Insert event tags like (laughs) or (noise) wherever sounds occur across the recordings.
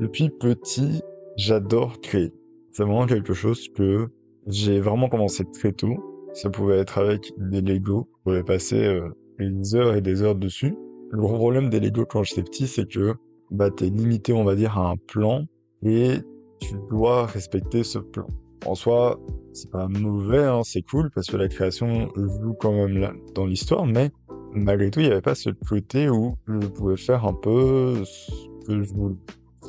depuis petit, j'adore créer. C'est vraiment quelque chose que j'ai vraiment commencé très tôt. Ça pouvait être avec des Lego. Je pouvais passer euh, des heures et des heures dessus. Le gros problème des Lego quand j'étais petit, c'est que bah t'es limité, on va dire, à un plan et tu dois respecter ce plan. En soi, c'est pas mauvais, hein, c'est cool parce que la création joue quand même là dans l'histoire, mais malgré tout, il n'y avait pas ce côté où je pouvais faire un peu ce que je voulais,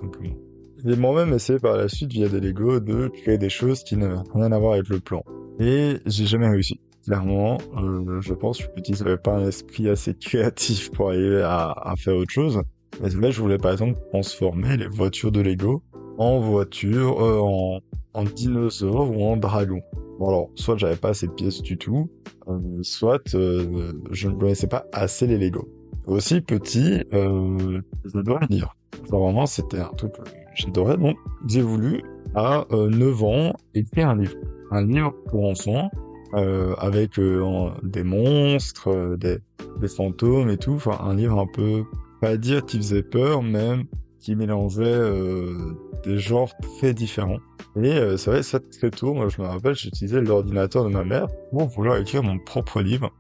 simplement. J'ai moi-même essayé par la suite, via des Lego, de créer des choses qui n'avaient rien à voir avec le plan. Et j'ai jamais réussi. Clairement, euh, je pense que petit, j'avais pas un esprit assez créatif pour arriver à, faire autre chose. Mais je voulais par exemple transformer les voitures de Lego en voitures, euh, en, en dinosaures ou en dragon. Bon alors, soit j'avais pas assez de pièces du tout, euh, soit je ne connaissais pas assez les Lego. Aussi petit, euh, j'adorais lire. Genre vraiment, c'était un truc que j'adorais, donc j'ai voulu, à 9 ans, écrire un livre. Un livre pour enfants, euh, avec des monstres, des, des fantômes et tout, enfin un livre un peu, pas dire qui faisait peur, même qui mélangeait euh, des genres très différents. Et euh, c'est vrai, ça très tôt, moi je me rappelle, j'utilisais l'ordinateur de ma mère pour vouloir écrire mon propre livre.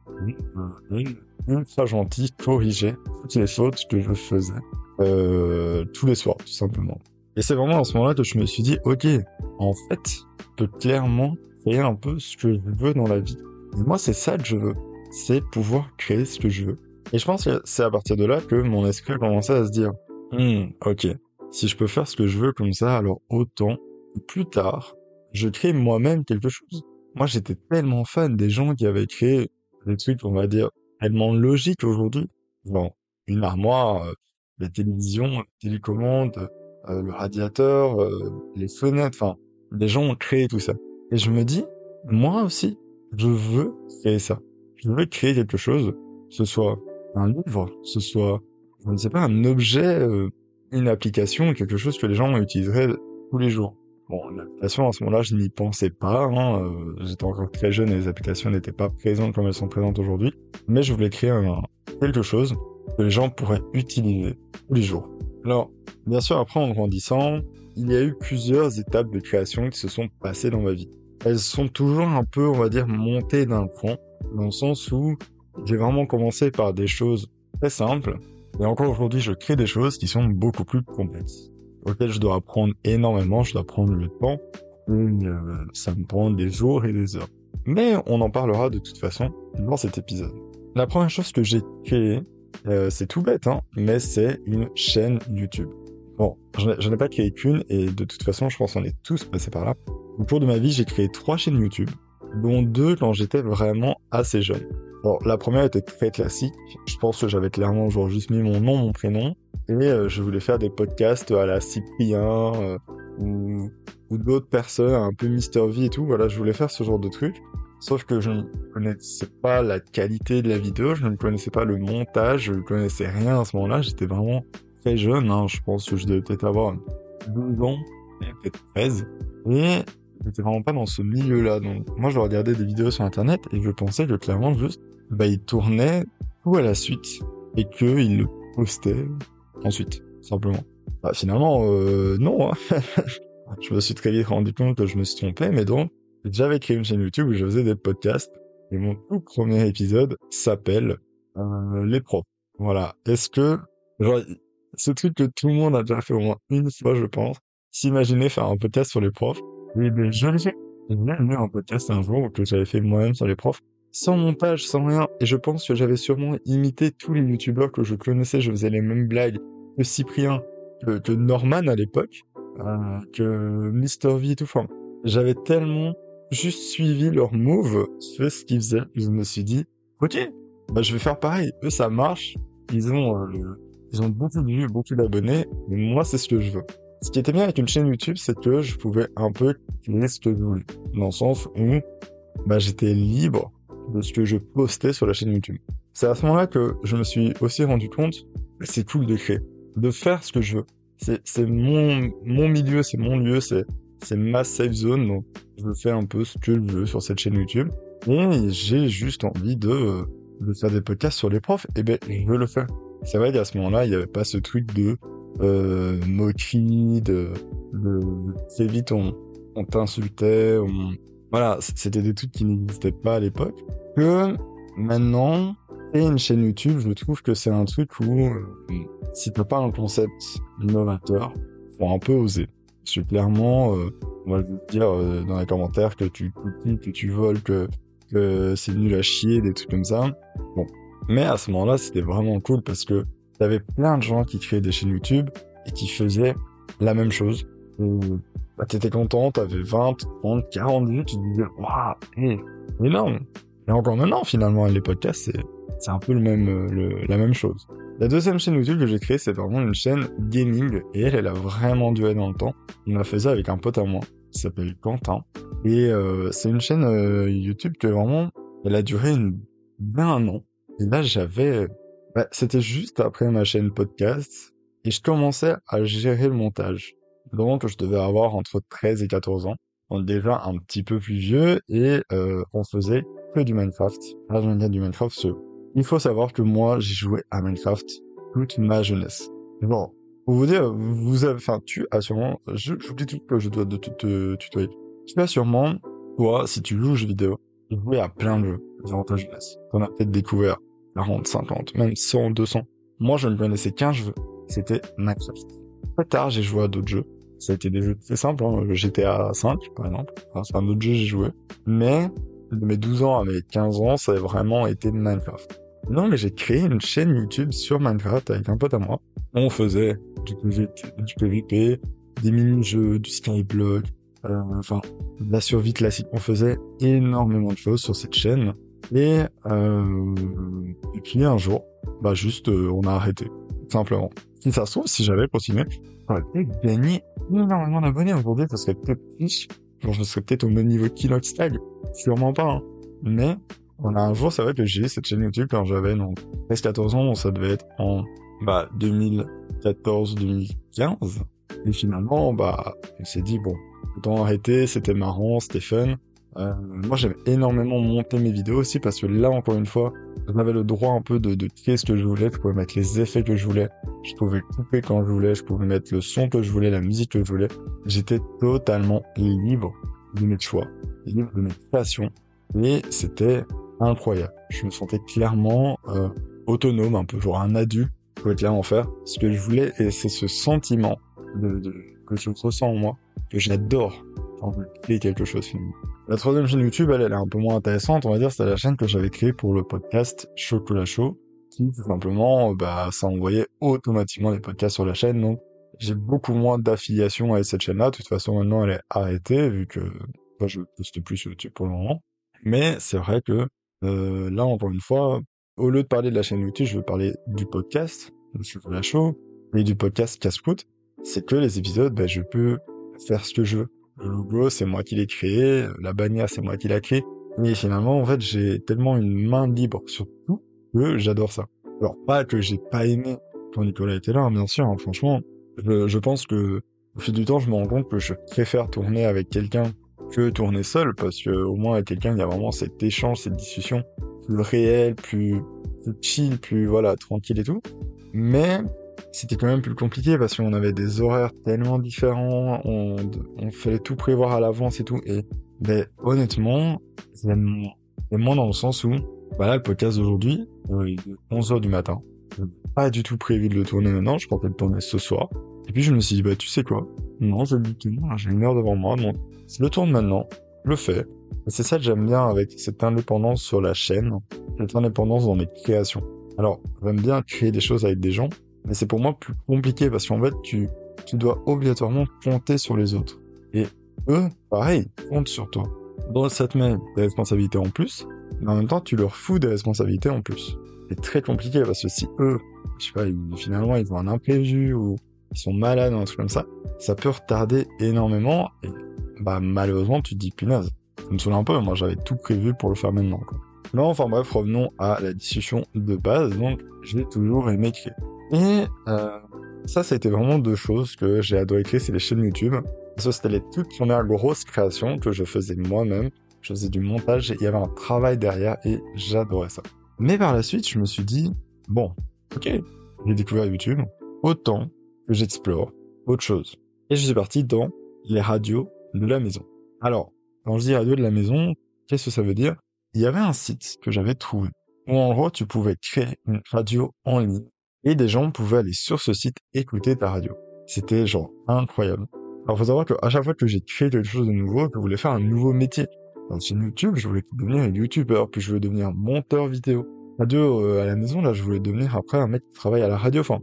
Une très gentil, corriger toutes les fautes que je faisais euh, tous les soirs, tout simplement. Et c'est vraiment à ce moment-là que je me suis dit, ok, en fait, je peux clairement créer un peu ce que je veux dans la vie. Et moi, c'est ça que je veux. C'est pouvoir créer ce que je veux. Et je pense que c'est à partir de là que mon esprit a commencé à se dire, Hmm, ok. Si je peux faire ce que je veux comme ça, alors autant, plus tard, je crée moi-même quelque chose. Moi, j'étais tellement fan des gens qui avaient créé des trucs, on va dire, tellement logiques aujourd'hui. Bon, une armoire, euh, la télévision, la télécommande, euh, le radiateur, euh, les fenêtres, enfin, des gens ont créé tout ça. Et je me dis, moi aussi, je veux créer ça. Je veux créer quelque chose, ce soit un livre, ce soit je ne sais pas, un objet, euh, une application, quelque chose que les gens utiliseraient tous les jours. Bon, l'application, à ce moment-là, je n'y pensais pas. Hein, euh, J'étais encore très jeune et les applications n'étaient pas présentes comme elles sont présentes aujourd'hui. Mais je voulais créer un, quelque chose que les gens pourraient utiliser tous les jours. Alors, bien sûr, après, en grandissant, il y a eu plusieurs étapes de création qui se sont passées dans ma vie. Elles sont toujours un peu, on va dire, montées d'un cran, dans le sens où j'ai vraiment commencé par des choses très simples, et encore aujourd'hui, je crée des choses qui sont beaucoup plus complexes, auxquelles je dois apprendre énormément, je dois prendre le temps, euh, ça me prend des jours et des heures. Mais on en parlera de toute façon dans cet épisode. La première chose que j'ai créée, euh, c'est tout bête, hein, mais c'est une chaîne YouTube. Bon, je n'ai pas créé qu'une, et de toute façon, je pense qu'on est tous passés par là. Au cours de ma vie, j'ai créé trois chaînes YouTube, dont deux quand j'étais vraiment assez jeune. Bon, la première était très classique. Je pense que j'avais clairement genre juste mis mon nom, mon prénom, et euh, je voulais faire des podcasts à la Cyprien euh, ou, ou d'autres personnes, un peu Mister V et tout. Voilà, je voulais faire ce genre de truc. Sauf que je ne connaissais pas la qualité de la vidéo, je ne connaissais pas le montage, je ne connaissais rien à ce moment-là. J'étais vraiment très jeune, hein. je pense que je devais peut-être avoir 12 ans, peut-être 13. Et j'étais vraiment pas dans ce milieu-là. Donc, moi, je regardais des vidéos sur Internet et je pensais que clairement, juste, bah, il tournait tout à la suite et qu'il le postait ensuite, simplement. Bah, finalement, euh, non. Hein. (laughs) je me suis très vite rendu compte que je me suis trompé, mais donc, j'avais créé une chaîne YouTube où je faisais des podcasts et mon tout premier épisode s'appelle euh, Les profs. Voilà. Est-ce que, genre, ce truc que tout le monde a déjà fait au moins une fois, je pense, s'imaginer faire un podcast sur les profs. Oui, mais j'avais fait un podcast un jour que j'avais fait moi-même sur les profs sans montage, sans rien. Et je pense que j'avais sûrement imité tous les youtubeurs que je connaissais. Je faisais les mêmes blagues que Cyprien, que, Norman à l'époque, euh, que Mr. V et tout. Enfin, j'avais tellement juste suivi leur move, ce qu'ils faisaient. Je me suis dit, ok, bah je vais faire pareil. Eux, ça marche. Ils ont, euh, ils ont beaucoup de vues, beaucoup d'abonnés. Mais moi, c'est ce que je veux. Ce qui était bien avec une chaîne YouTube, c'est que je pouvais un peu créer ce que je voulais. Dans le sens où, bah, j'étais libre de ce que je postais sur la chaîne YouTube. C'est à ce moment-là que je me suis aussi rendu compte, c'est cool de créer, de faire ce que je veux. C'est mon, mon milieu, c'est mon lieu, c'est ma safe zone, donc je fais un peu ce que je veux sur cette chaîne YouTube. Et j'ai juste envie de, de faire des podcasts sur les profs, et ben je le faire. C'est vrai qu'à ce moment-là, il n'y avait pas ce truc de euh, de, de, très vite on, on t'insultait, on... voilà, c'était des trucs qui n'existaient pas à l'époque. Que maintenant, et une chaîne YouTube, je trouve que c'est un truc où, euh, si t'as pas un concept innovateur, faut un peu oser. Suis clairement, euh, on va te dire euh, dans les commentaires que tu copies, que tu voles, que, que c'est nul à chier, des trucs comme ça. Bon. Mais à ce moment-là, c'était vraiment cool parce que t'avais plein de gens qui créaient des chaînes YouTube et qui faisaient la même chose. bah, t'étais content, t'avais 20, 30, 40 vues, tu te disais, waouh, énorme. Et encore maintenant, finalement, les podcasts, c'est, un peu le même, le, la même chose. La deuxième chaîne YouTube que j'ai créée, c'est vraiment une chaîne gaming, et elle, elle a vraiment duré dans le temps. On a fait ça avec un pote à moi, qui s'appelle Quentin. Et euh, c'est une chaîne euh, YouTube que vraiment, elle a duré ben un an. Et là, j'avais... Bah, c'était juste après ma chaîne podcast, et je commençais à gérer le montage. Donc, je devais avoir entre 13 et 14 ans. Donc déjà un petit peu plus vieux, et euh, on faisait que du Minecraft. Là, je du Minecraft, il faut savoir que moi, j'ai joué à Minecraft toute ma jeunesse. Bon, pour vous dire, vous avez, enfin, tu as sûrement, j'oublie tout que je dois de te tutoyer. Tu as sûrement, toi, si tu joues aux jeux vidéo, joué à plein de jeux durant ta jeunesse. T'en as peut-être découvert 40, 50, même 100, 200. Moi, je ne connaissais qu'un jeu. C'était Minecraft. Très tard, j'ai joué à d'autres jeux. Ça a été des jeux très simples, hein. GTA 5, par exemple. Enfin, c'est un autre jeu que j'ai joué. Mais, de mes 12 ans à mes 15 ans, ça a vraiment été Minecraft. Non, mais j'ai créé une chaîne YouTube sur Minecraft avec un pote à moi. On faisait du, du PvP, des mini-jeux, du skyblock, euh, enfin, de la survie classique. On faisait énormément de choses sur cette chaîne. Et, euh, et puis un jour, bah juste, euh, on a arrêté, simplement. Si ça se trouve, si j'avais continué, j'aurais peut-être gagné énormément d'abonnés aujourd'hui, ça serait peut-être plus, genre je serais peut-être au même niveau de Kinox Tag, sûrement pas, hein. mais on a un jour, c'est vrai que j'ai cette chaîne YouTube quand j'avais donc 13-14 ans, ça devait être en bah 2014-2015. Et finalement, bah, on s'est dit bon, autant arrêter, c'était marrant, c'était fun. Euh, moi, j'aime énormément monter mes vidéos aussi parce que là, encore une fois, j'avais le droit un peu de, de créer ce que je voulais. Je pouvais mettre les effets que je voulais. Je pouvais couper quand je voulais. Je pouvais mettre le son que je voulais, la musique que je voulais. J'étais totalement libre de mes choix, libre de mes créations. Et c'était incroyable. Je me sentais clairement euh, autonome, un peu genre un adulte. Je pouvais clairement faire ce que je voulais et c'est ce sentiment de, de, que je ressens en moi que j'adore quand je crée quelque chose finalement. La troisième chaîne YouTube, elle, elle est un peu moins intéressante, on va dire, c'est la chaîne que j'avais créée pour le podcast Chocolat Chaud, qui tout simplement, bah, ça envoyait automatiquement les podcasts sur la chaîne, donc j'ai beaucoup moins d'affiliation avec cette chaîne-là. De toute façon, maintenant, elle est arrêtée, vu que bah, je poste plus sur YouTube pour le moment. Mais c'est vrai que euh, là, encore une fois, au lieu de parler de la chaîne YouTube, je veux parler du podcast, la show, et du podcast casse C'est que les épisodes, ben, je peux faire ce que je veux. Le logo, c'est moi qui l'ai créé, la bannière, c'est moi qui l'ai créé. Et finalement, en fait, j'ai tellement une main libre sur tout que j'adore ça. Alors, pas que j'ai pas aimé quand Nicolas était là, bien sûr, hein, franchement. Je, je pense que, au fil du temps, je me rends compte que je préfère tourner avec quelqu'un que tourner seul parce que au moins avec quelqu'un il y a vraiment cet échange, cette discussion plus réelle, plus, plus chill, plus voilà tranquille et tout. Mais c'était quand même plus compliqué parce qu'on avait des horaires tellement différents, on, on fallait tout prévoir à l'avance et tout. Et ben, honnêtement, c'est moins dans le sens où, voilà, le podcast d'aujourd'hui, euh, il est 11h du matin. Pas du tout prévu de le tourner maintenant, je comptais le tourner ce soir. Et puis je me suis dit, bah tu sais quoi? Non, je le dis j'ai une heure devant moi, donc le tourne maintenant, le fait. c'est ça que j'aime bien avec cette indépendance sur la chaîne, cette indépendance dans mes créations. Alors, j'aime bien créer des choses avec des gens, mais c'est pour moi plus compliqué parce qu'en fait, tu, tu dois obligatoirement compter sur les autres. Et eux, pareil, comptent sur toi. Donc ça te met des responsabilités en plus, mais en même temps, tu leur fous des responsabilités en plus. C'est très compliqué parce que si eux, je sais pas, finalement, ils ont un imprévu ou ils sont malades ou un truc comme ça, ça peut retarder énormément et bah malheureusement tu te dis punaise. Ça me saoule un peu, moi j'avais tout prévu pour le faire maintenant. Quoi. Non, enfin bref, revenons à la discussion de base. Donc j'ai toujours aimé créer. Et euh, ça, ça a été vraiment deux choses que j'ai adoré créer, c'est les chaînes YouTube. Que c'était les toutes premières grosses créations que je faisais moi-même. Je faisais du montage et il y avait un travail derrière et j'adorais ça. Mais par la suite, je me suis dit, bon, ok, j'ai découvert YouTube, autant que j'explore autre chose. Et je suis parti dans les radios de la maison. Alors, quand je dis radio de la maison, qu'est-ce que ça veut dire? Il y avait un site que j'avais trouvé où en gros tu pouvais créer une radio en ligne et des gens pouvaient aller sur ce site écouter ta radio. C'était genre incroyable. Alors faut savoir qu'à chaque fois que j'ai créé quelque chose de nouveau, que je voulais faire un nouveau métier. Dans une YouTube, je voulais devenir un YouTuber, puis je voulais devenir monteur vidéo. Radio euh, à la maison, là, je voulais devenir après un mec qui travaille à la radio, enfin,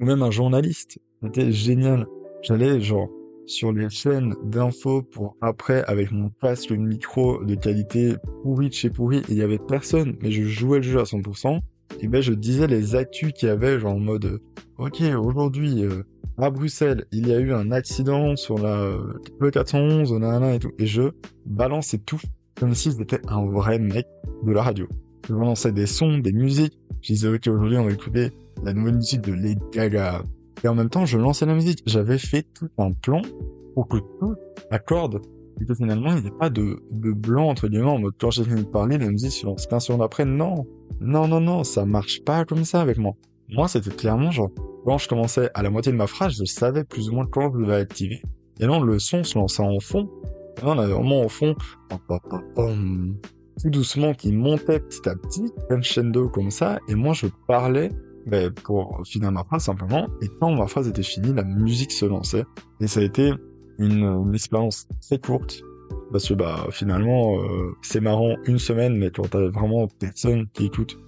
ou même un journaliste. C'était génial. J'allais genre sur les chaînes d'infos pour après avec mon casque, le micro de qualité pourri de chez pourri il y avait personne, mais je jouais le jeu à 100%. Et ben je disais les actus qu'il y avait genre en mode ok aujourd'hui euh, à Bruxelles il y a eu un accident sur la le 411 nanana et tout et je balançais tout comme si c'était un vrai mec de la radio. Je balançais des sons, des musiques. Je disais ok aujourd'hui on va écouter la nouvelle musique de Lady Gaga et en même temps, je lançais la musique. J'avais fait tout un plan pour que tout accorde. Et que finalement, il n'y ait pas de, de blanc, entre guillemets, en mode, quand j'ai fini de parler, la musique se lance 15 secondes après. Non. Non, non, non, ça marche pas comme ça avec moi. Moi, c'était clairement genre, quand je commençais à la moitié de ma phrase, je savais plus ou moins quand je devais activer. Et non, le son se lançait en fond. Et là, on avait vraiment en fond, tout doucement, qui montait petit à petit, crescendo comme ça, et moi, je parlais ben, pour finir ma phrase simplement. Et quand ma phrase était finie, la musique se lançait. Et ça a été une, expérience très courte. Parce que bah finalement, euh, c'est marrant une semaine, mais quand t'as vraiment personne qui écoute,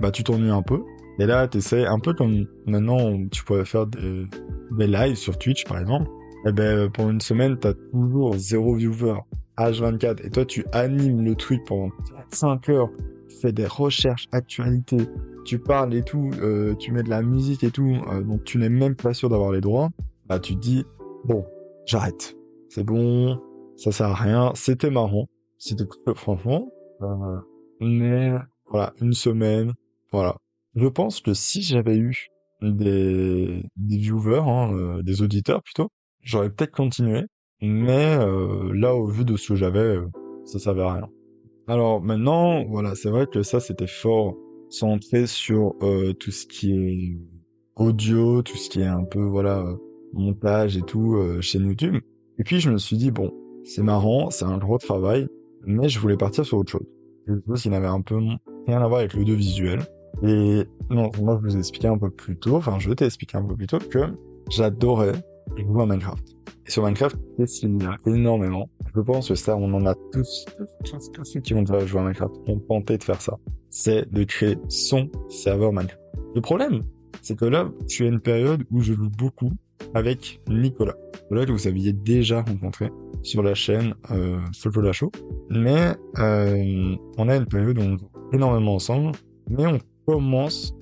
bah tu t'ennuies un peu. Et là, t'essaies un peu comme maintenant, tu pourrais faire des, lives sur Twitch par exemple. Et ben pour une semaine, t'as toujours zéro viewer. H24 et toi tu animes le truc pendant 5 heures fais des recherches actualités, tu parles et tout, euh, tu mets de la musique et tout, euh, donc tu n'es même pas sûr d'avoir les droits, bah tu te dis bon, j'arrête. C'est bon, ça sert à rien. C'était marrant, c'était franchement, euh, mais voilà, une semaine, voilà. Je pense que si j'avais eu des, des viewers, hein, euh, des auditeurs plutôt, j'aurais peut-être continué, mais euh, là au vu de ce que j'avais, ça servait à rien. Alors maintenant, voilà, c'est vrai que ça c'était fort centré sur euh, tout ce qui est audio, tout ce qui est un peu voilà montage et tout euh, chez YouTube. Et puis je me suis dit bon, c'est marrant, c'est un gros travail, mais je voulais partir sur autre chose. Quelque chose qui n'avait un peu rien à voir avec l'audiovisuel. Et non, moi je vous ai expliqué un peu plus tôt, enfin je t'ai expliqué un peu plus tôt que j'adorais jouer à Minecraft. Et sur Minecraft, qu'est-ce qu'il y a énormément Je pense que ça, on en a tous, tous, tous ceux qui vont jouer à Minecraft ont tenté de faire ça. C'est de créer son serveur Minecraft. Le problème, c'est que là, tu as une période où je joue beaucoup avec Nicolas. Nicolas que vous aviez déjà rencontré sur la chaîne euh, Chocolat Show. Mais euh, on a une période où on joue énormément ensemble, mais on commence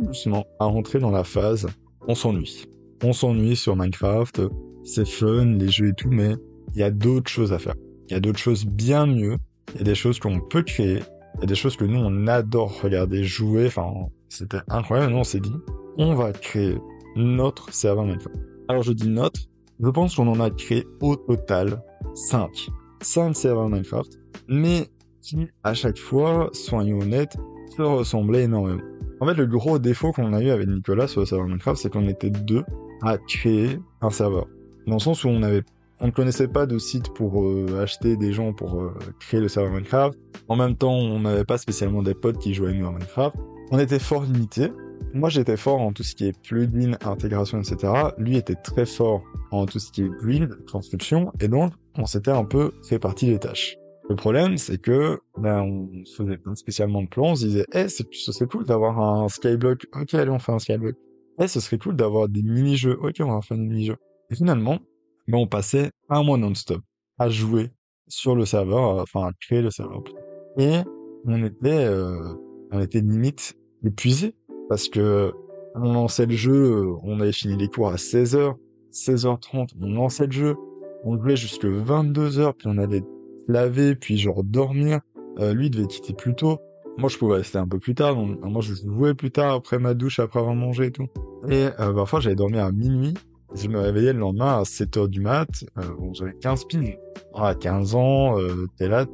doucement à rentrer dans la phase on s'ennuie. On s'ennuie sur Minecraft, c'est fun, les jeux et tout, mais il y a d'autres choses à faire. Il y a d'autres choses bien mieux. Il y a des choses qu'on peut créer. Il y a des choses que nous, on adore regarder, jouer. Enfin, c'était incroyable. Nous, on s'est dit, on va créer notre serveur Minecraft. Alors, je dis notre. Je pense qu'on en a créé au total 5. 5 serveurs Minecraft. Mais qui, à chaque fois, soyons honnêtes, se ressemblaient énormément. En fait, le gros défaut qu'on a eu avec Nicolas sur le serveur Minecraft, c'est qu'on était deux à créer un serveur. Dans le sens où on ne connaissait pas de site pour euh, acheter des gens pour euh, créer le serveur Minecraft. En même temps, on n'avait pas spécialement des potes qui jouaient à Minecraft. On était fort limité. Moi, j'étais fort en tout ce qui est plugin, intégration, etc. Lui était très fort en tout ce qui est build, construction, et donc on s'était un peu fait partie des tâches. Le problème, c'est que ben on faisait pas spécialement de plans. On se disait, eh, ce serait cool d'avoir un skyblock. Ok, allez, on fait un skyblock. Eh, ce serait cool d'avoir des mini-jeux. Ok, on va faire des mini-jeux. Et finalement, ben, on passait un mois non-stop à jouer sur le serveur, enfin à créer le serveur. Et on était, euh, on était limite épuisé parce que on lançait le jeu, on avait fini les cours à 16h, 16h30, on lançait le jeu, on jouait jusque 22h, puis on allait laver, puis genre dormir. Euh, lui devait quitter plus tôt. Moi, je pouvais rester un peu plus tard. moi, je jouais plus tard après ma douche, après avoir mangé et tout. Et euh, parfois, j'allais dormir à minuit. Je me réveillais le lendemain à 7 heures du mat. Euh, bon, j'avais 15 piges. À 15 ans, euh, t'es là,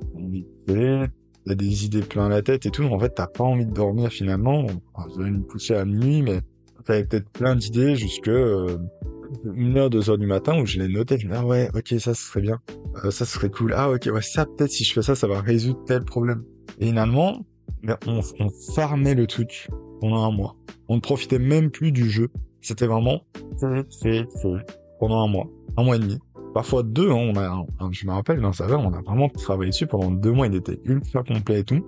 t'as des idées plein la tête et tout. En fait, t'as pas envie de dormir finalement. Enfin, je vais me coucher à minuit, mais T'avais peut-être plein d'idées jusque euh, une heure, deux heures du matin où je les notais. Je me disais, ah ouais, ok, ça, ce serait bien. Euh, ça, ce serait cool. Ah ok, ouais, ça, peut-être si je fais ça, ça va résoudre tel problème. Et finalement, ben, on, on farmait le truc pendant un mois. On ne profitait même plus du jeu. C'était vraiment fait, fait, pendant un mois, un mois et demi. Parfois deux, hein, on a, je me rappelle d'un serveur, on a vraiment travaillé dessus pendant deux mois, il était ultra complet et tout.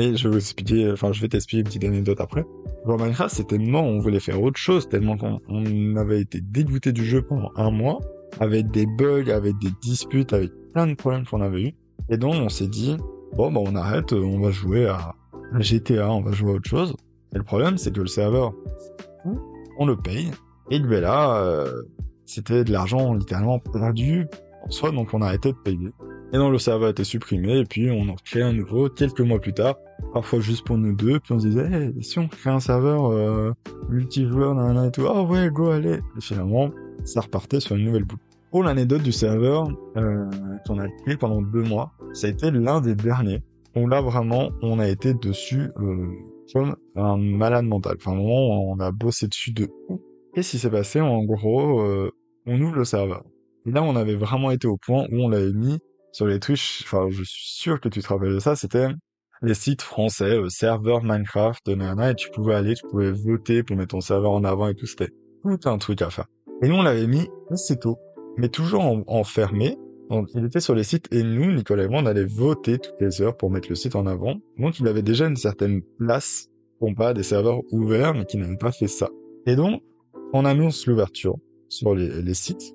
Et je vais vous expliquer, enfin, je vais t'expliquer une petite anecdote après. Dans Minecraft, c'était tellement on voulait faire autre chose, tellement qu'on avait été dégoûté du jeu pendant un mois, avec des bugs, avec des disputes, avec plein de problèmes qu'on avait eu. Et donc, on s'est dit, bon, bah, on arrête, on va jouer à GTA, on va jouer à autre chose. Et le problème, c'est que le serveur, on le paye. Et ben là, euh, c'était de l'argent littéralement perdu en soi, donc on a arrêté de payer. Et donc le serveur a été supprimé, et puis on en crée un nouveau quelques mois plus tard, parfois juste pour nous deux, puis on se disait, si on crée un serveur euh, multijoueur, nan, et tout, ah ouais, go, allez. Et finalement, ça repartait sur une nouvelle boucle. Pour l'anecdote du serveur euh, qu'on a créé pendant deux mois, ça a été l'un des derniers. où là vraiment, on a été dessus euh, comme un malade mental. Enfin, vraiment, on a bossé dessus de ouf. Qu'est-ce qui s'est passé En gros, euh, on ouvre le serveur. Et là, on avait vraiment été au point où on l'avait mis sur les trucs, enfin, je suis sûr que tu te rappelles de ça, c'était les sites français, euh, serveur Minecraft, nana, et tu pouvais aller, tu pouvais voter pour mettre ton serveur en avant et tout, c'était tout un truc à faire. Et nous, on l'avait mis assez tôt, mais toujours en, en, fermé. Donc, il était sur les sites, et nous, Nicolas et moi, on allait voter toutes les heures pour mettre le site en avant. Donc, il avait déjà une certaine place, pour pas des serveurs ouverts, mais qui n'avaient pas fait ça. Et donc, on annonce l'ouverture sur les, les sites.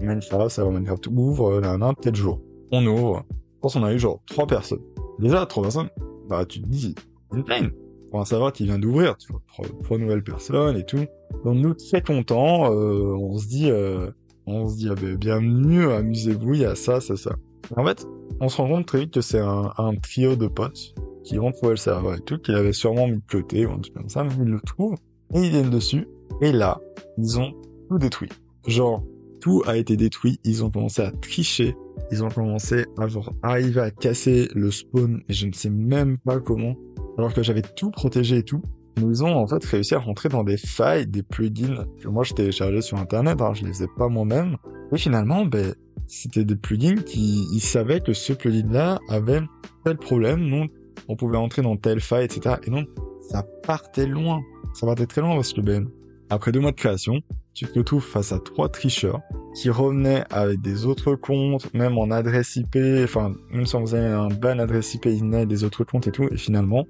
Minecraft, serveur Minecraft ouvre, là, un tel jour on ouvre. Je pense qu'on a eu genre trois personnes. Déjà, trois personnes, bah tu te dis, une peine. Pour un serveur qui vient d'ouvrir, tu vois, trois, nouvelles personnes et tout. Donc nous, très contents, euh, on se dit, euh, on se dit, ah, ben, bienvenue, amusez-vous, il y a ça, ça, ça. En fait, on se rend compte très vite que c'est un, un, trio de potes qui vont trouver le serveur et tout, qu'il avait sûrement mis de côté ou un truc comme ça, mais ils le trouvent, et ils viennent dessus, et là, ils ont tout détruit. Genre, tout a été détruit, ils ont commencé à tricher, ils ont commencé à arriver à casser le spawn et je ne sais même pas comment, alors que j'avais tout protégé et tout. Ils ont en fait réussi à rentrer dans des failles, des plugins que moi je téléchargeais sur internet, alors je les ai pas moi-même. Et finalement, ben, c'était des plugins qui ils savaient que ce plugin-là avait tel problème, donc on pouvait entrer dans telle faille, etc. Et donc ça partait loin, ça partait très loin parce que ben, après deux mois de création, tu te retrouves face à trois tricheurs qui revenaient avec des autres comptes, même en adresse IP, enfin, même si on faisait un ban adresse IP, ils venaient des autres comptes et tout, et finalement,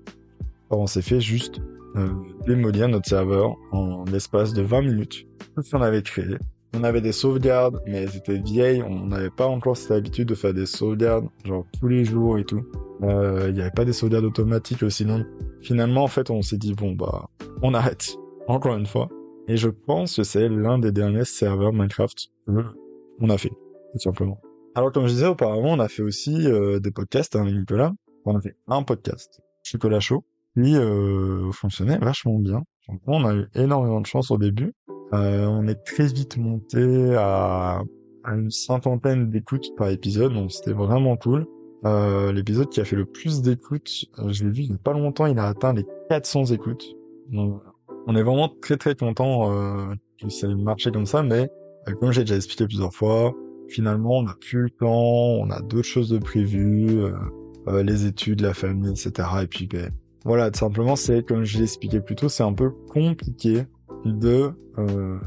on s'est fait juste euh, démolir notre serveur en l'espace de 20 minutes. Ce qu'on avait créé. On avait des sauvegardes, mais elles étaient vieilles, on n'avait pas encore cette habitude de faire des sauvegardes, genre tous les jours et tout. Euh, il n'y avait pas des sauvegardes automatiques aussi, non. Finalement, en fait, on s'est dit, bon, bah, on arrête. Encore une fois. Et je pense que c'est l'un des derniers serveurs Minecraft qu'on a fait, tout simplement. Alors comme je disais auparavant, on a fait aussi euh, des podcasts avec Nicolas. On a fait un podcast, Chocolat Chaud, qui euh, fonctionnait vachement bien. on a eu énormément de chance au début. Euh, on est très vite monté à, une cinquantaine d'écoutes par épisode, donc c'était vraiment cool. Euh, l'épisode qui a fait le plus d'écoutes, euh, je l'ai vu il n'y a pas longtemps, il a atteint les 400 écoutes. On est vraiment très très content euh, que ça ait marché comme ça, mais euh, comme j'ai déjà expliqué plusieurs fois, finalement on n'a plus le temps, on a d'autres choses de prévues, euh, euh, les études, la famille, etc. Et puis ben, voilà, tout simplement c'est comme je l'ai expliqué plus tôt, c'est un peu compliqué de euh,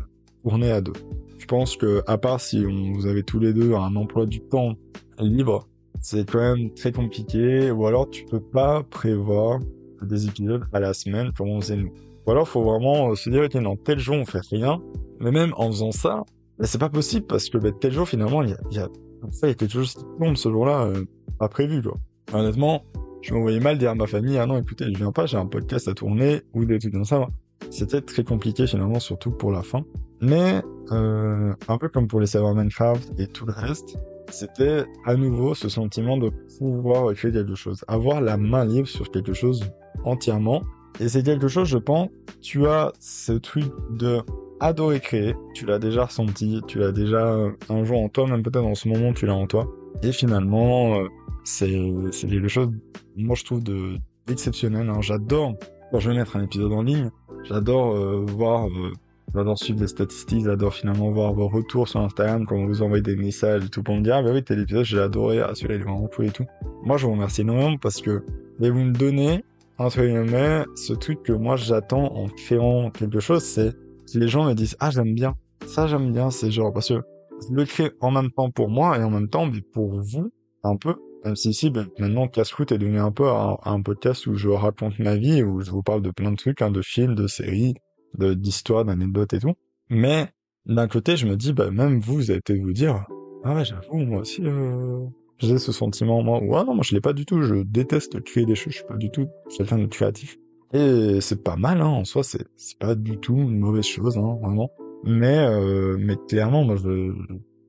tourner à deux. Je pense que à part si on, vous avez tous les deux un emploi du temps libre, c'est quand même très compliqué, ou alors tu peux pas prévoir des épisodes à la semaine comme on faisait nous. Ou alors, faut vraiment euh, se dire, ok, non, tel jour, on fait rien. Mais même en faisant ça, bah, c'est pas possible parce que bah, tel jour, finalement, il y a, y a, ça, y a quelque chose qui tombe ce jour-là, euh, pas prévu, quoi. Honnêtement, je me voyais mal dire à ma famille, ah non, écoutez, je viens pas, j'ai un podcast à tourner, ou des trucs comme ça. C'était très compliqué, finalement, surtout pour la fin. Mais, euh, un peu comme pour les serveurs Minecraft et tout le reste, c'était à nouveau ce sentiment de pouvoir créer quelque chose, avoir la main libre sur quelque chose entièrement, et c'est quelque chose, je pense, tu as ce truc de adorer créer, tu l'as déjà ressenti, tu l'as déjà un jour en toi, même peut-être en ce moment tu l'as en toi. Et finalement, euh, c'est quelque chose, moi je trouve de d'exceptionnel. Hein. J'adore quand je vais mettre un épisode en ligne, j'adore euh, voir, euh, j'adore suivre les statistiques, j'adore finalement voir vos retours sur Instagram quand vous envoyez des messages et tout pour me dire, ah bah oui, tel épisode, j'ai adoré, ah celui-là, il est vraiment cool et tout. Moi, je vous remercie énormément parce que vous me donnez, entre guillemets, ce truc que moi j'attends en créant quelque chose, c'est que les gens me disent, ah j'aime bien, ça j'aime bien, c'est genre, parce que je le crée en même temps pour moi et en même temps pour vous, un peu, même si ici, ben, maintenant, Casse-Croûte est devenu un peu un, podcast où je raconte ma vie, où je vous parle de plein de trucs, hein, de films, de séries, d'histoires, d'anecdotes et tout. Mais d'un côté, je me dis, bah, même vous, vous allez peut-être vous dire, ah ouais, j'avoue, moi aussi, euh, j'ai ce sentiment, moi. Ouais, non, moi, je l'ai pas du tout. Je déteste créer des choses. Je suis pas du tout quelqu'un de créatif. Et c'est pas mal, hein, en soi, c'est, pas du tout une mauvaise chose, hein, vraiment. Mais, euh, mais clairement, moi, je,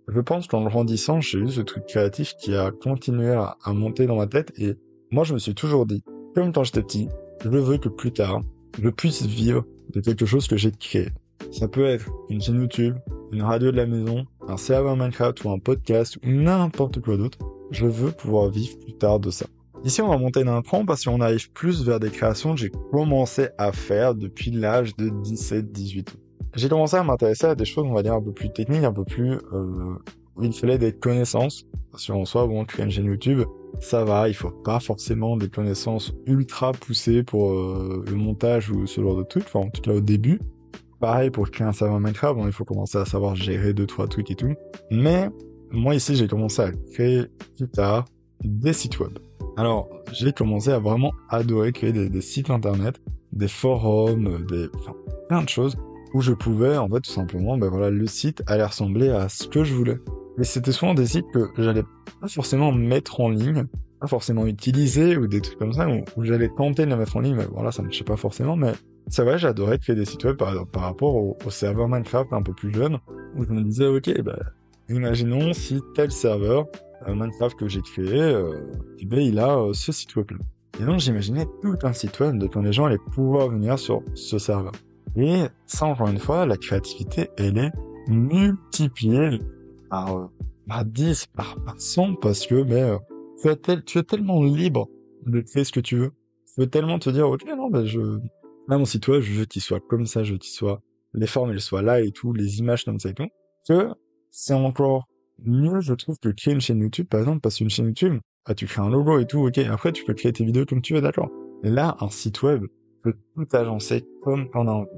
je pense qu'en grandissant, j'ai eu ce truc créatif qui a continué à, monter dans ma tête et moi je me suis toujours dit, comme quand j'étais petit, je veux que plus tard, je puisse vivre de quelque chose que j'ai créé. Ça peut être une chaîne YouTube, une radio de la maison, un serveur Minecraft ou un podcast ou n'importe quoi d'autre. Je veux pouvoir vivre plus tard de ça. Ici, on va monter d'un cran parce qu'on arrive plus vers des créations que j'ai commencé à faire depuis l'âge de 17-18 ans j'ai commencé à m'intéresser à des choses, on va dire, un peu plus techniques, un peu plus euh, où il fallait des connaissances. Parce qu'en soi, bon, créer une chaîne YouTube, ça va, il faut pas forcément des connaissances ultra poussées pour euh, le montage ou ce genre de trucs, enfin en tout cas au début. Pareil pour créer un serveur Minecraft, bon, il faut commencer à savoir gérer deux, trois trucs et tout. Mais moi ici, j'ai commencé à créer plus tard des sites web. Alors, j'ai commencé à vraiment adorer créer des, sites internet, des forums, des, enfin, plein de choses où je pouvais, en fait, tout simplement, ben voilà, le site allait ressembler à ce que je voulais. Mais c'était souvent des sites que j'allais pas forcément mettre en ligne, pas forcément utiliser, ou des trucs comme ça, où, j'allais tenter de les mettre en ligne, mais voilà, ça ne marchait pas forcément, mais c'est vrai, j'adorais créer des sites web par, rapport au, serveur Minecraft un peu plus jeune, où je me disais, ok, ben, imaginons si tel serveur, euh, Minecraft que j'ai créé, euh, eh ben, il a euh, ce site web-là. Et donc j'imaginais tout un site web de quand les gens allaient pouvoir venir sur ce serveur. Et ça, encore une fois, la créativité, elle est multipliée par, 10, euh, par, 100, parce que mais, euh, tu, es tu es tellement libre de faire ce que tu veux. Tu peux tellement te dire, ok, non, ben je... Là, mon site web, je veux qu'il soit comme ça, je veux qu'il soit... Les formes, elles soient là et tout, les images comme ça et tout. Que c'est encore mieux, je trouve, que créer une chaîne YouTube, par exemple, parce qu'une chaîne YouTube, ah, tu crées un logo et tout, ok, après, tu peux créer tes vidéos comme tu veux, d'accord. Là, un site web, peux tout agencer comme on a envie.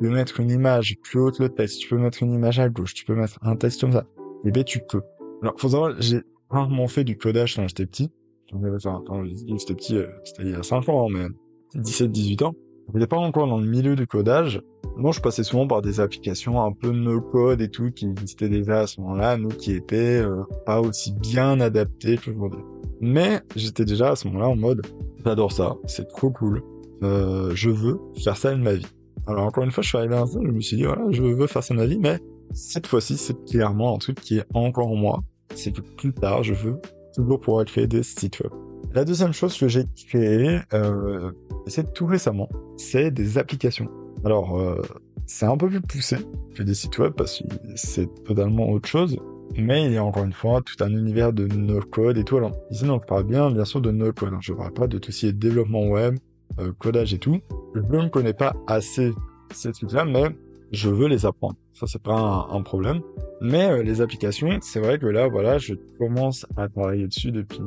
Tu peux mettre une image plus haute le texte, tu peux mettre une image à gauche, tu peux mettre un texte comme ça. Eh ben tu peux. Alors faut savoir, j'ai rarement fait du codage quand j'étais petit. Quand j'étais petit, euh, c'était il y a 5 ans, hein, mais 17-18 ans. J'étais pas encore dans le milieu du codage. Moi, je passais souvent par des applications un peu no-code et tout, qui existaient déjà à ce moment-là, nous qui étaient euh, pas aussi bien adaptés que aujourd'hui. Mais j'étais déjà à ce moment-là en mode, j'adore ça, c'est trop cool. Euh, je veux faire ça de ma vie. Alors encore une fois, je suis arrivé à ça, je me suis dit, voilà, je veux faire ça de ma vie, mais cette fois-ci, c'est clairement un truc qui est encore moi. C'est que plus tard, je veux toujours pouvoir créer des sites web. La deuxième chose que j'ai créé, euh, c'est tout récemment, c'est des applications. Alors, euh, c'est un peu plus poussé que des sites web parce que c'est totalement autre chose. Mais il y a encore une fois tout un univers de no-code et tout. Alors, ici, on parle bien, bien sûr, de no-code. Je ne parle pas de tout ce qui est développement web, euh, codage et tout. Je ne connais pas assez ces trucs-là, mais je veux les apprendre. Ça, c'est pas un, problème. Mais euh, les applications, c'est vrai que là, voilà, je commence à travailler dessus depuis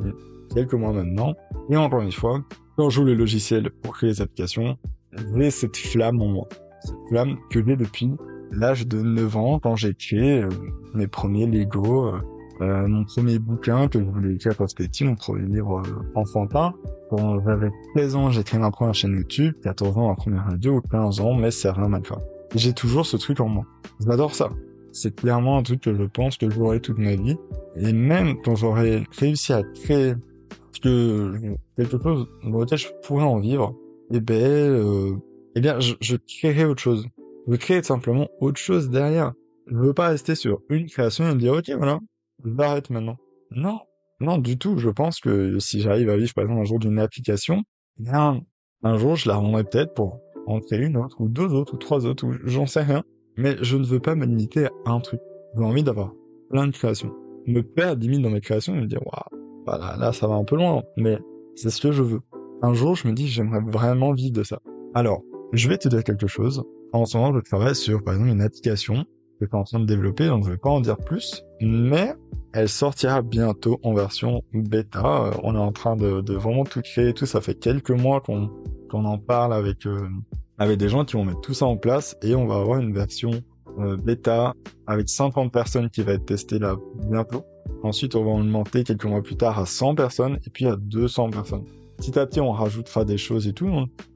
quelques mois maintenant. Et encore une fois, quand je joue le logiciel pour créer les applications, j'ai cette flamme en moi. Cette flamme que j'ai depuis l'âge de 9 ans, quand j'ai créé euh, mes premiers Lego, euh, mon premier bouquin que je voulais écrire quand j'étais petit, mon premier livre euh, enfantin. Quand j'avais 13 ans, j'ai créé ma première chaîne YouTube, 14 ans, ma première radio, ou 15 ans, mais c'est rien mal J'ai toujours ce truc en moi. J'adore ça. C'est clairement un truc que je pense que j'aurai toute ma vie. Et même quand j'aurai réussi à créer que quelque chose dans lequel je pourrais en vivre, eh ben, euh, eh bien, je, je créerai autre chose. Je créer simplement autre chose derrière. Je veux pas rester sur une création et me dire, ok, voilà, j'arrête maintenant. Non, non du tout. Je pense que si j'arrive à vivre par exemple un jour d'une application, bien un jour je la rendrai peut-être pour en créer une autre ou deux autres ou trois autres ou j'en sais rien. Mais je ne veux pas me limiter à un truc. J'ai envie d'avoir plein de créations. Me perdre limite dans mes créations et me dire waouh, voilà, là ça va un peu loin, mais c'est ce que je veux. Un jour je me dis j'aimerais vraiment vivre de ça. Alors, je vais te dire quelque chose. En ce moment, je travaille sur, par exemple, une application que je suis en train de développer, donc je vais pas en dire plus, mais elle sortira bientôt en version bêta. Euh, on est en train de, vraiment tout créer tout. Ça fait quelques mois qu'on qu'on en parle avec euh, avec des gens qui vont mettre tout ça en place et on va avoir une version euh, bêta avec 50 personnes qui va être testée là bientôt. Ensuite, on va augmenter quelques mois plus tard à 100 personnes et puis à 200 personnes. Petit à petit, on rajoutera des choses et tout.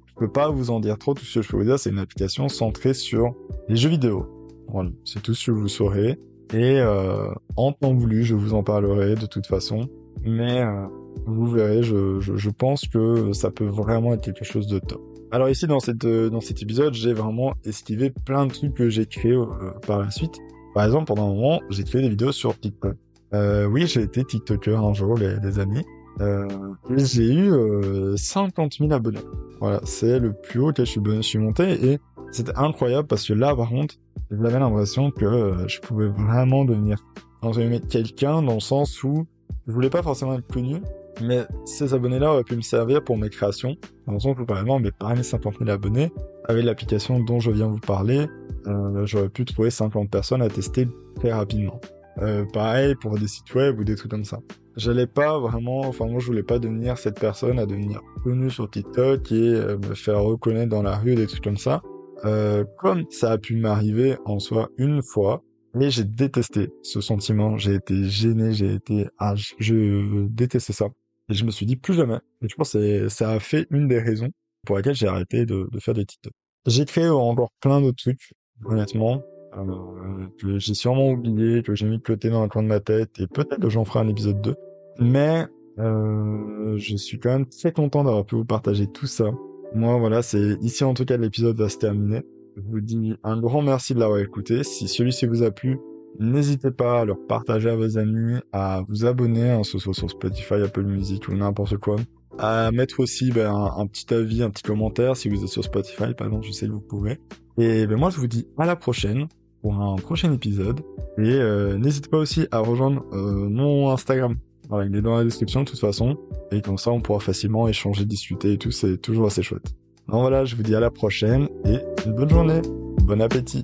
Je peux pas vous en dire trop. Tout ce que je peux vous dire, c'est une application centrée sur les jeux vidéo. Voilà, c'est tout ce que vous saurez. Et euh, en temps voulu, je vous en parlerai de toute façon. Mais euh, vous verrez, je, je, je, pense que ça peut vraiment être quelque chose de top. Alors ici, dans, cette, dans cet épisode, j'ai vraiment esquivé plein de trucs que j'ai créés euh, par la suite. Par exemple, pendant un moment, j'ai créé des vidéos sur TikTok. Euh, oui, j'ai été TikToker un jour, les, les amis. Euh, j'ai eu 50 000 abonnés. Voilà, c'est le plus haut que je suis, monté et c'était incroyable parce que là, par contre, j'avais l'impression que euh, je pouvais vraiment devenir quelqu'un dans le sens où je voulais pas forcément être connu, mais ces abonnés-là auraient pu me servir pour mes créations. Dans le sens où, par exemple, mes parmi 50 000 abonnés, avec l'application dont je viens vous parler, euh, j'aurais pu trouver 50 personnes à tester très rapidement. Euh, pareil pour des sites web ou des trucs comme ça. J'allais pas vraiment, enfin moi je voulais pas devenir cette personne à devenir connue sur TikTok et euh, me faire reconnaître dans la rue des trucs comme ça. Euh, comme ça a pu m'arriver en soi une fois, mais j'ai détesté ce sentiment, j'ai été gêné, j'ai été, ah, je, détestais ça. Et je me suis dit plus jamais. Et je pense que ça a fait une des raisons pour lesquelles j'ai arrêté de, de, faire des TikTok. J'ai créé encore plein d'autres trucs, honnêtement, euh, que j'ai sûrement oublié, que j'ai mis de côté dans un coin de ma tête, et peut-être que j'en ferai un épisode 2. Mais euh, je suis quand même très content d'avoir pu vous partager tout ça. Moi, voilà, c'est ici en tout cas l'épisode va se terminer. Je vous dis un grand merci de l'avoir écouté. Si celui-ci vous a plu, n'hésitez pas à le partager à vos amis, à vous abonner, hein, ce soit sur Spotify, Apple Music ou n'importe quoi. À mettre aussi ben, un, petit avis, un petit commentaire si vous êtes sur Spotify, par exemple, je sais que vous pouvez. Et ben moi, je vous dis à la prochaine pour un prochain épisode. Et euh, n'hésitez pas aussi à rejoindre euh, mon Instagram. Voilà, il est dans la description de toute façon. Et comme ça, on pourra facilement échanger, discuter et tout. C'est toujours assez chouette. Donc voilà, je vous dis à la prochaine et une bonne journée. Bon appétit.